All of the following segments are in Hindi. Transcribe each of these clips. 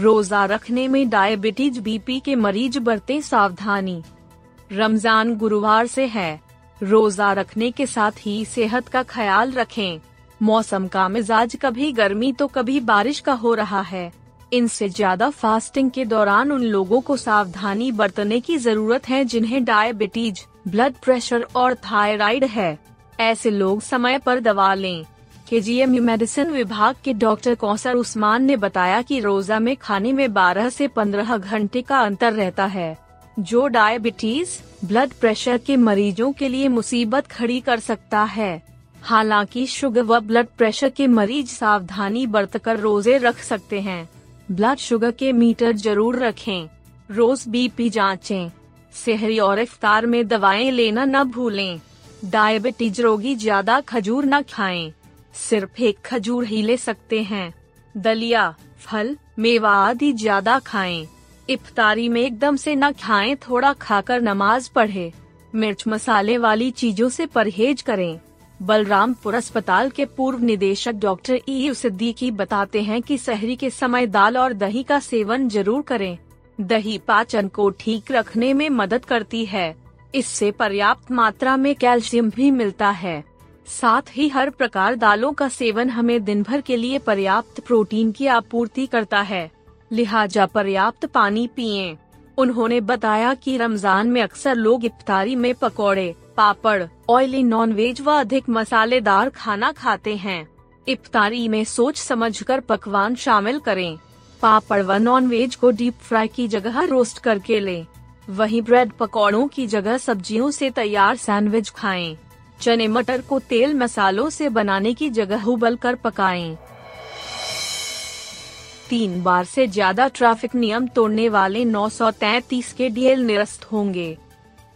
रोजा रखने में डायबिटीज़ बीपी के मरीज़ बरते सावधानी। रमज़ान गुरुवार से है। रोजा रखने के साथ ही सेहत का ख्याल रखें। मौसम का मिजाज कभी गर्मी तो कभी बारिश का हो रहा है। इनसे ज़्यादा फास्टिंग के दौरान उन लोगों को सावधानी बरतने की ज़रूरत है जिन्हें डायबिटीज़ ब्लड प्रेशर और थायराइड है। ऐसे लोग समय पर दवा लें। के मेडिसिन विभाग के डॉक्टर कौसर उस्मान ने बताया कि रोजा में खाने में 12 से 15 घंटे का अंतर रहता है, जो डायबिटीज़ ब्लड प्रेशर के मरीजों के लिए मुसीबत खड़ी कर सकता है। हालाँकि शुगर व ब्लड प्रेशर के मरीज़ सावधानी बरतकर रोज़े रख सकते हैं। ब्लड शुगर के मीटर ज़रूर रखें। रोज बीपी जांचें। सेहरी और इफ्तार में दवाएँ लेना न भूलें। डायबिटीज़ रोगी ज़्यादा खजूर न खाएँ। सिर्फ़ एक खजूर ही ले सकते हैं। दलिया, फल, मेवा आदि ज़्यादा खाएँ। इफ्तारी में एकदम से न खाएँ, थोड़ा खाकर नमाज़ पढ़े। मिर्च मसाले वाली चीज़ों से परहेज करें। बलरामपुर अस्पताल के पूर्व निदेशक डॉक्टर ई सिद्दीकी बताते हैं कि सहरी के समय दाल और दही का सेवन ज़रूर करें। दही पाचन को ठीक रखने में मदद करती है। इससे पर्याप्त मात्रा में कैल्शियम भी मिलता है। साथ ही हर प्रकार दालों का सेवन हमें दिन भर के लिए पर्याप्त प्रोटीन की आपूर्ति करता है। लिहाजा पर्याप्त पानी पिए। उन्होंने बताया कि रमज़ान में अक्सर लोग इफ्तारी में पकौड़े, पापड़, ऑयली नॉन वेज व अधिक मसालेदार खाना खाते हैं। इफ्तारी में सोच समझकर पकवान शामिल करें। पापड़ व नॉन वेज को डीप फ्राई की जगह रोस्ट करके लें। वहीं ब्रेड पकौड़ों की जगह सब्जियों से तैयार सैंडविच खाएँ। चने मटर को तेल मसालों से बनाने की जगह उबल कर पकाएँ। तीन बार से ज़्यादा ट्रैफ़िक नियम तोड़ने वाले 933 के डीएल निरस्त होंगे।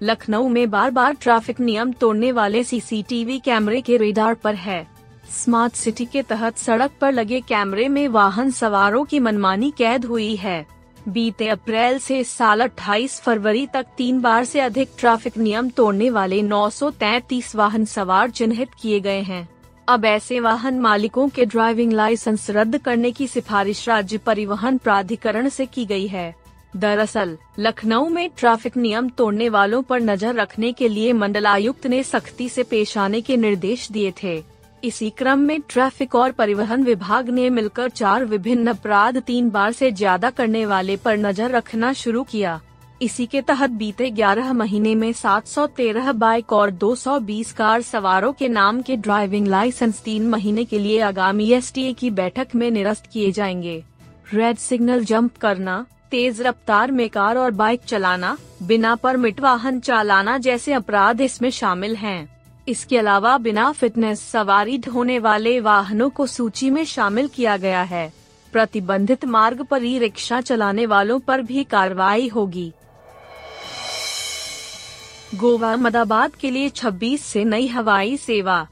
लखनऊ में बार बार ट्रैफ़िक नियम तोड़ने वाले सीसीटीवी कैमरे के रेडार पर है। स्मार्ट सिटी के तहत सड़क पर लगे कैमरे में वाहन सवारों की मनमानी कैद हुई है। बीते अप्रैल से इस साल 28 फरवरी तक तीन बार से अधिक ट्रैफ़िक नियम तोड़ने वाले 933 वाहन सवार चिन्हित किए गए हैं। अब ऐसे वाहन मालिकों के ड्राइविंग लाइसेंस रद्द करने की सिफारिश राज्य परिवहन प्राधिकरण से की गई है। दरअसल, लखनऊ में ट्रैफ़िक नियम तोड़ने वालों पर नज़र रखने के लिए मंडलायुक्त ने सख्ती से पेश आने के निर्देश दिए थे। इसी क्रम में ट्रैफ़िक और परिवहन विभाग ने मिलकर चार विभिन्न अपराध तीन बार से ज़्यादा करने वाले पर नज़र रखना शुरू किया इसी के तहत बीते 11 महीने में 713 बाइक और 220 कार सवारों के नाम के ड्राइविंग लाइसेंस तीन महीने के लिए आगामी एसटीए की बैठक में निरस्त किए जाएँगे रेड सिग्नल जंप करना, तेज रफ्तार में कार और बाइक चलाना, बिना परमिट वाहन चलाना जैसे अपराध इसमें शामिल हैं। इसके अलावा बिना फिटनेस सवारी ढोने वाले वाहनों को सूची में शामिल किया गया है। प्रतिबंधित मार्ग पर ई रिक्शा चलाने वालों पर भी कार्रवाई होगी। गोवा, अहमदाबाद के लिए 26 से नई हवाई सेवा।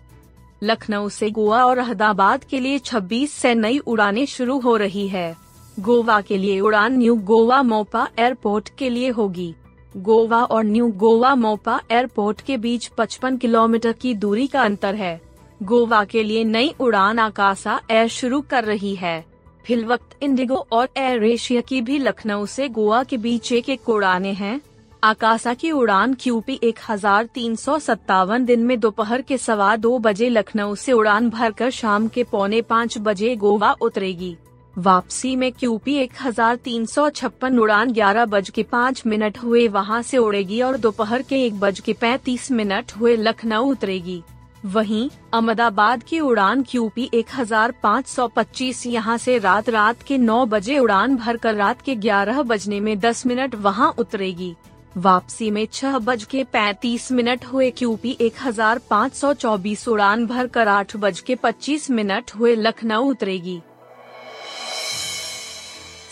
लखनऊ से गोवा और अहमदाबाद के लिए 26 से नई उड़ानें शुरू हो रही है। गोवा के लिए उड़ान न्यू गोवा मोपा एयरपोर्ट के लिए होगी। गोवा और न्यू गोवा मोपा एयरपोर्ट के बीच 55 किलोमीटर की दूरी का अंतर है। गोवा के लिए नई उड़ान आकाशा एयर शुरू कर रही है। फिल वक्त इंडिगो और एयर एशिया की भी लखनऊ से गोवा के बीच एक एक उड़ाने हैं। आकाशा की उड़ान क्यूपी एक हज़ार तीन सौ सत्तावन दिन में दोपहर के सवा दो बजे लखनऊ से उड़ान भरकर शाम के पौने पाँच बजे गोवा उतरेगी। वापसी में क्यूपी एक हज़ार तीन सौ छप्पन उड़ान ग्यारह बज के पाँच मिनट हुए। वहाँ से उड़ेगी और दोपहर के एक बज के पैतीस मिनट हुए लखनऊ उतरेगी। वहीं अहमदाबाद की उड़ान क्यूपी एक हज़ार पाँच सौ पच्चीस यहाँ ऐसी रात रात के नौ बजे उड़ान भरकर रात के ग्यारह बजने में दस मिनट वहाँ उतरेगी। वापसी में छह बज के पैतीस मिनट हुए। क्यूपी एक हज़ार पाँच सौ चौबीस उड़ान भरकर आठ बज के पच्चीस मिनट हुए। लखनऊ उतरेगी।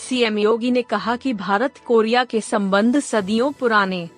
सीएम योगी ने कहा कि भारत कोरिया के संबंध सदियों पुराने।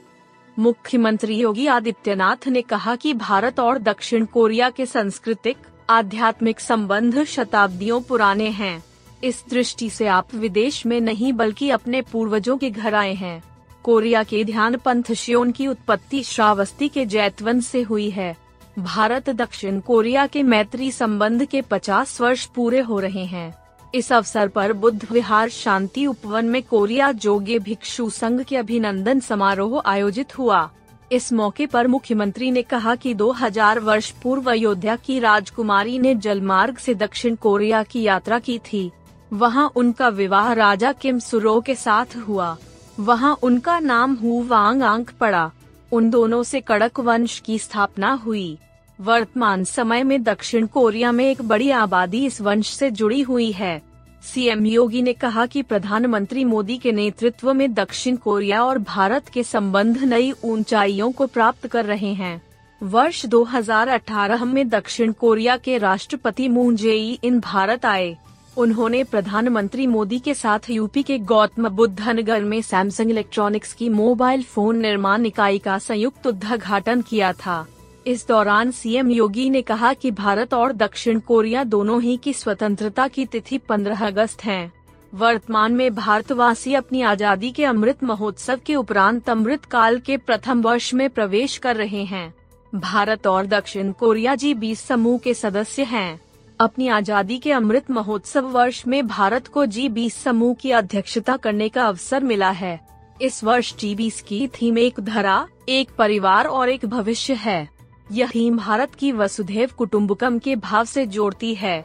मुख्यमंत्री योगी आदित्यनाथ ने कहा कि भारत और दक्षिण कोरिया के सांस्कृतिक, आध्यात्मिक संबंध शताब्दियों पुराने हैं। इस दृष्टि से आप विदेश में नहीं बल्कि अपने पूर्वजों के घर आए हैं। कोरिया के ध्यान पंथ शियोन की उत्पत्ति श्रावस्ती के जैतवन से हुई है। भारत दक्षिण कोरिया के मैत्री संबंध के 50 वर्ष पूरे हो रहे हैं। इस अवसर पर बुद्ध विहार शांति उपवन में कोरिया जोगे भिक्षु संघ के अभिनंदन समारोह आयोजित हुआ। इस मौके पर मुख्यमंत्री ने कहा कि 2000 वर्ष पूर्व अयोध्या की राजकुमारी ने जलमार्ग से दक्षिण कोरिया की यात्रा की थी। वहाँ उनका विवाह राजा किम सुरो के साथ हुआ। वहाँ उनका नाम हु वांग आंक पड़ा। उन दोनों से कड़क वंश की स्थापना हुई। वर्तमान समय में दक्षिण कोरिया में एक बड़ी आबादी इस वंश से जुड़ी हुई है। सीएम योगी ने कहा कि प्रधानमंत्री मोदी के नेतृत्व में दक्षिण कोरिया और भारत के संबंध नई ऊंचाइयों को प्राप्त कर रहे हैं। वर्ष 2018 में दक्षिण कोरिया के राष्ट्रपति मून जेई इन भारत आए। उन्होंने प्रधानमंत्री मोदी के साथ यूपी के गौतम बुद्ध नगर में सैमसंग इलेक्ट्रॉनिक्स की मोबाइल फ़ोन निर्माण इकाई का संयुक्त उद्घाटन किया था। इस दौरान सीएम योगी ने कहा कि भारत और दक्षिण कोरिया दोनों ही की स्वतंत्रता की तिथि 15 अगस्त है। वर्तमान में भारतवासी अपनी आज़ादी के अमृत महोत्सव के उपरांत अमृत काल के प्रथम वर्ष में प्रवेश कर रहे हैं। भारत और दक्षिण कोरिया जी बीस समूह के सदस्य हैं। अपनी आज़ादी के अमृत महोत्सव वर्ष में भारत को जी बीस समूह की अध्यक्षता करने का अवसर मिला है। इस वर्ष जी बीस की थीम एक धरा, एक परिवार और एक भविष्य है। यह भारत की वसुधैव कुटुम्बकम के भाव से जोड़ती है।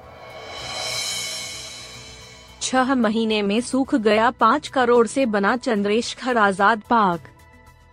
छह महीने में सूख गया पाँच करोड़ से बना चंद्रेशखर आज़ाद पार्क।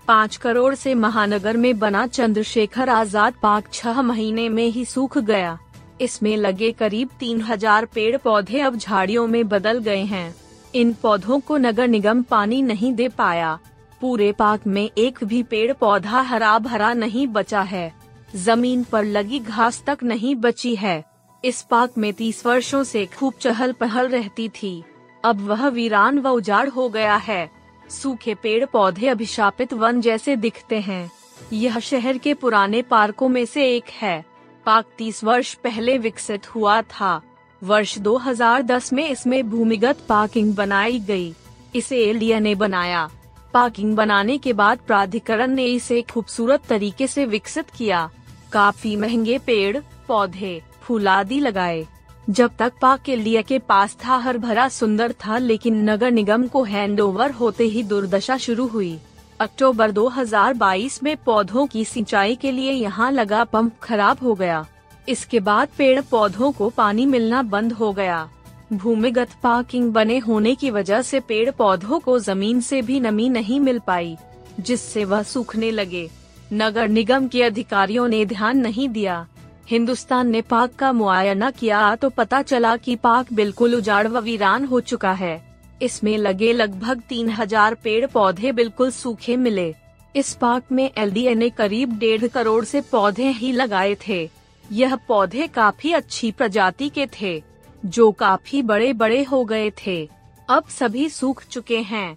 पाँच करोड़ से महानगर में बना चंद्रशेखर आज़ाद पार्क छह महीने में ही सूख गया। इसमें लगे करीब तीन हज़ार पेड़ पौधे अब झाड़ियों में बदल गए हैं। इन पौधों को नगर निगम पानी नहीं दे पाया। पूरे पार्क में एक भी पेड़ पौधा हरा भरा नहीं बचा है। ज़मीन पर लगी घास तक नहीं बची है। इस पार्क में तीस वर्षों से खूब चहल पहल रहती थी। अब वह वीरान व उजाड़ हो गया है। सूखे पेड़ पौधे अभिशापित वन जैसे दिखते हैं। यह शहर के पुराने पार्कों में से एक है। पार्क तीस वर्ष पहले विकसित हुआ था। वर्ष 2010 में इसमें भूमिगत पार्किंग बनाई गई। इसे एलिया ने बनाया। पार्किंग बनाने के बाद प्राधिकरण ने इसे खूबसूरत तरीके से विकसित किया। काफ़ी महँगे पेड़, पौधे फूल आदि लगाए। जब तक पाक के लिए के पास था, हर भरा सुंदर था, लेकिन नगर निगम को हैंडओवर होते ही दुर्दशा शुरू हुई। अक्टूबर 2022 में पौधों की सिंचाई के लिए यहाँ लगा पंप खराब हो गया। इसके बाद पेड़ पौधों को पानी मिलना बंद हो गया। भूमिगत पार्किंग बने होने की वजह से पेड़ पौधों को ज़मीन से भी नमी नहीं मिल पाई, जिससे वह सूखने लगे। नगर निगम के अधिकारियों ने ध्यान नहीं दिया। हिंदुस्तान ने पाक का मुआयना किया तो पता चला कि पाक बिल्कुल उजाड़ व वीरान हो चुका है। इसमें लगे लगभग तीन हज़ार पेड़ पौधे बिल्कुल सूखे मिले। इस पार्क में एल ने करीब डेढ़ करोड़ से पौधे ही लगाए थे। यह पौधे काफ़ी अच्छी प्रजाति के थे, जो काफ़ी बड़े बड़े हो गए थे। अब सभी सूख चुके हैं।